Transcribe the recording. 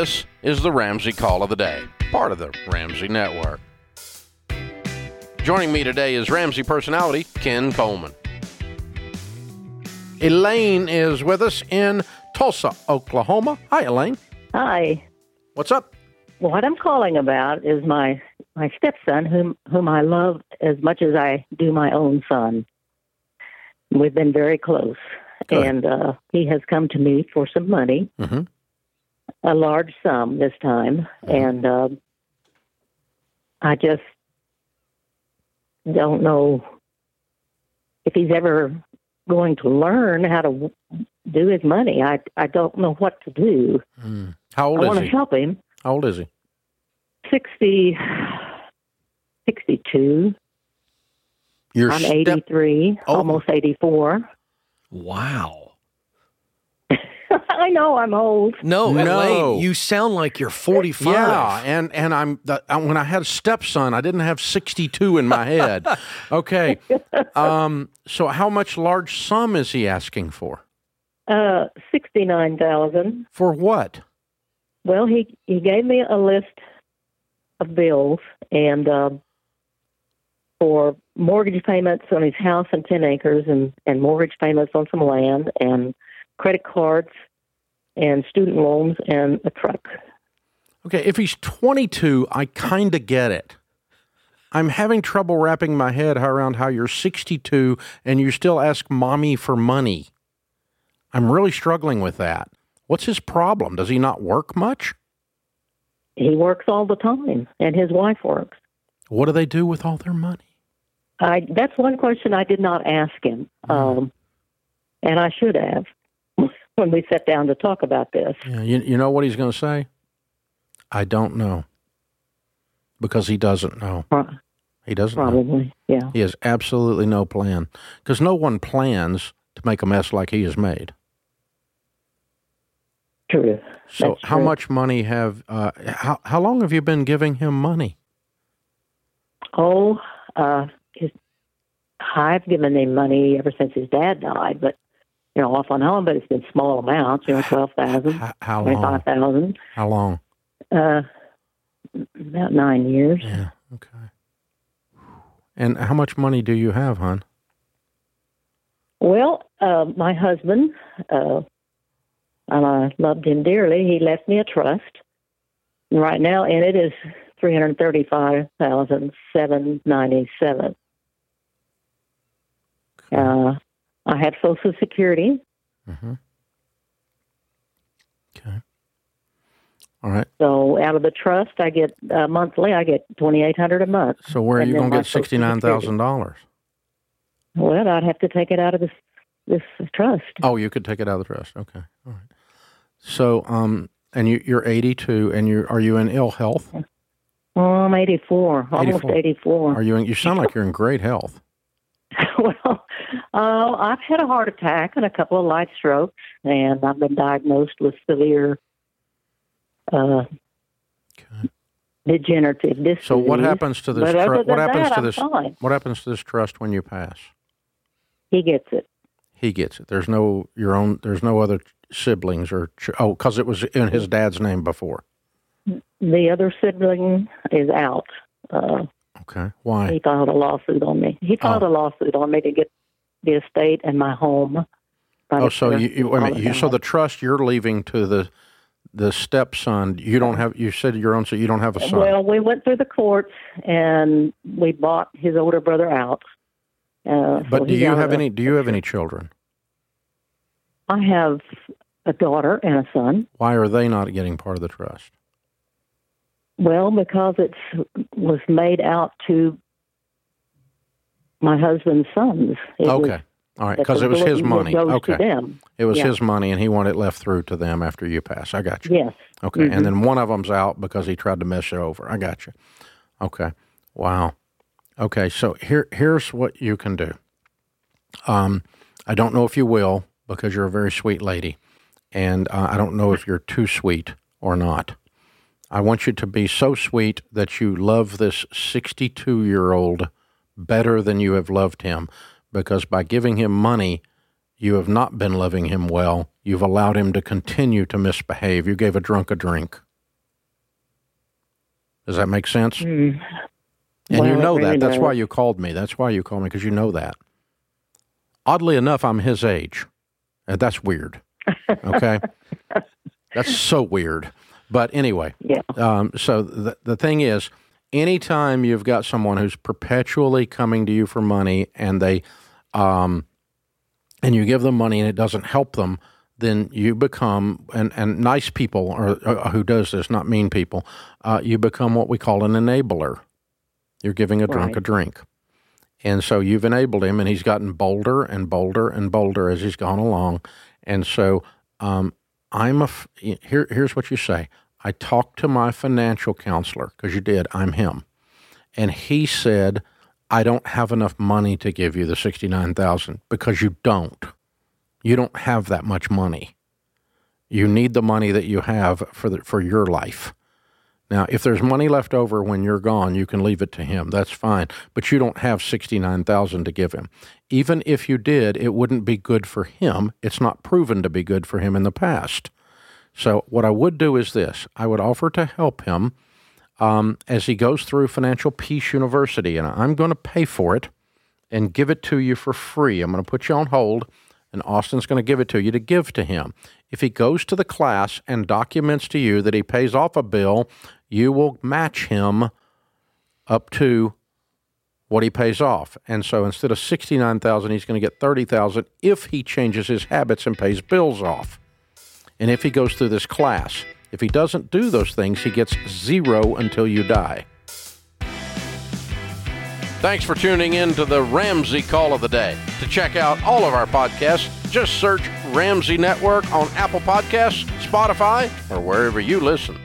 This is the Ramsey Call of the Day, part of the Ramsey Network. Joining me today is Ramsey personality Ken Coleman. Elaine is with us in Tulsa, Oklahoma. Hi, Elaine. Hi. What's up? What I'm calling about is my my stepson, whom whom I love as much as I do my own son. We've been very close, Good. and uh, he has come to me for some money, Mhm. A large sum this time, and uh, I just don't know if he's ever going to learn how to do his money. I I don't know what to do. Mm. How I old want to help him. How old is he? 60, 62. Your I'm step- 83, Oh. almost 84. Wow. I know I'm old. No, No. Elaine, you sound like you're 45. Yeah, and and I'm the, uh, when I had a stepson, I didn't have 62 in my head. okay, um, so how much large sum is he asking for? Uh, 69,000. For what? Well, he, he gave me a list of bills and uh, for mortgage payments on his house and 10 acres and, and mortgage payments on some land and credit cards and student loans and a truck. Okay, if he's 22, I kind of get it. I'm having trouble wrapping my head around how you're 62 and you still ask mommy for money. I'm really struggling with that. What's his problem? Does he not work much? He works all the time, and his wife works. What do they do with all their money? I that's one question I did not ask him, um, and I should have when we sat down to talk about this. Yeah, you, you know what he's going to say? I don't know. Because he doesn't know. He doesn't know. Probably, yeah. He has absolutely no plan. Because no one plans to make a mess like he has made. True. So, That's how true. much money have? Uh, how how long have you been giving him money? Oh, uh, his, I've given him money ever since his dad died, but you know, off on home. But it's been small amounts. You know, twelve thousand, How, how twenty long? five thousand. How long? Uh, about nine years. Yeah. Okay. And how much money do you have, hon? Well, uh, my husband, uh, and I loved him dearly. He left me a trust. And right now, in it is three hundred thirty-five thousand seven ninety-seven. Uh, I have Social Security, Mm-hmm. Okay. All right. so out of the trust, I get uh, monthly. I get twenty-eight hundred a month. So where are you going to get sixty nine thousand dollars? Well, I'd have to take it out of this this trust. Oh, you could take it out of the trust. Okay. All right. So, um, and you, you're 82, and you are you in ill health? Well, I'm eighty-four, almost 84. eighty-four. Are you? In, you sound like you're in great health. well, uh, I've had a heart attack and a couple of light strokes, and I've been diagnosed with severe uh, Okay. degenerative disc So what happens to this? Tru- what happens that, to this? What happens to this trust when you pass? He gets it. He gets it. There's no your own. There's no other siblings or ch- oh, because it was in his dad's name before. The other sibling is out. Uh, Okay. Why? he filed a lawsuit on me. He filed Oh. a lawsuit on me to get the estate and my home. Oh, so you, you wait a minute, you, so the trust you're leaving to the the stepson. You don't have. You said your own. So you don't have a son. Well, we went through the courts and we bought his older brother out. Uh, but so do you have any? Do you have any children? I have a daughter and a son. Why are they not getting part of the trust? Well, because it was made out to my husband's sons. It was- okay. All right. Because it was his money. Okay. It was Yeah. his money, and he wanted it left through to them after you pass. I got you. Yes. Okay. Mhm. And then one of them's out because he tried to mess it over. I got you. Okay. Wow. Okay. So here, here's what you can do. Um, I don't know if you will because you're a very sweet lady, and uh, I don't know if you're too sweet or not. I want you to be so sweet that you love this 62 year old better than you have loved him, because by giving him money, you have not been loving him well. You've allowed him to continue to misbehave. You gave a drunk a drink. Does that make sense? Mm. And you Well, it know that. That's why you called me. That's why you called me because you know that. Oddly enough, I'm his age. And that's weird. Okay. that's so weird. But anyway, Yeah. um, so the, the thing is, anytime you've got someone who's perpetually coming to you for money and they, um, and you give them money and it doesn't help them, then you become, and, and nice people are, uh, who does this, not mean people, uh, you become what we call an enabler. You're giving a drunk a drink. And so you've enabled him, and he's gotten bolder and bolder and bolder as he's gone along. And so um, I'm a f- here. Here's what you say: I talked to my financial counselor because you did. I'm him, and he said I don't have enough money to give you the sixty nine thousand because you don't. You don't have that much money. You need the money that you have for the, for your life. Now, if there's money left over when you're gone, you can leave it to him. That's fine. But you don't have 69,000 to give him. Even if you did, it wouldn't be good for him. It's not proven to be good for him in the past. So what I would do is this. I would offer to help him um, as he goes through Financial Peace University, and I'm going to pay for it and give it to you for free. I'm going to put you on hold, and Austin's going to give it to you to give to him. If he goes to the class and documents to you that he pays off a bill, you will match him up to what he pays off. And so instead of 69,000, he's going to get 30,000 if he changes his habits and pays bills off. And if he goes through this class, if he doesn't do those things, he gets zero until you die. Thanks for tuning in to the Ramsey Call of the Day. To check out all of our podcasts, just search Ramsey Network on Apple Podcasts, Spotify, or wherever you listen.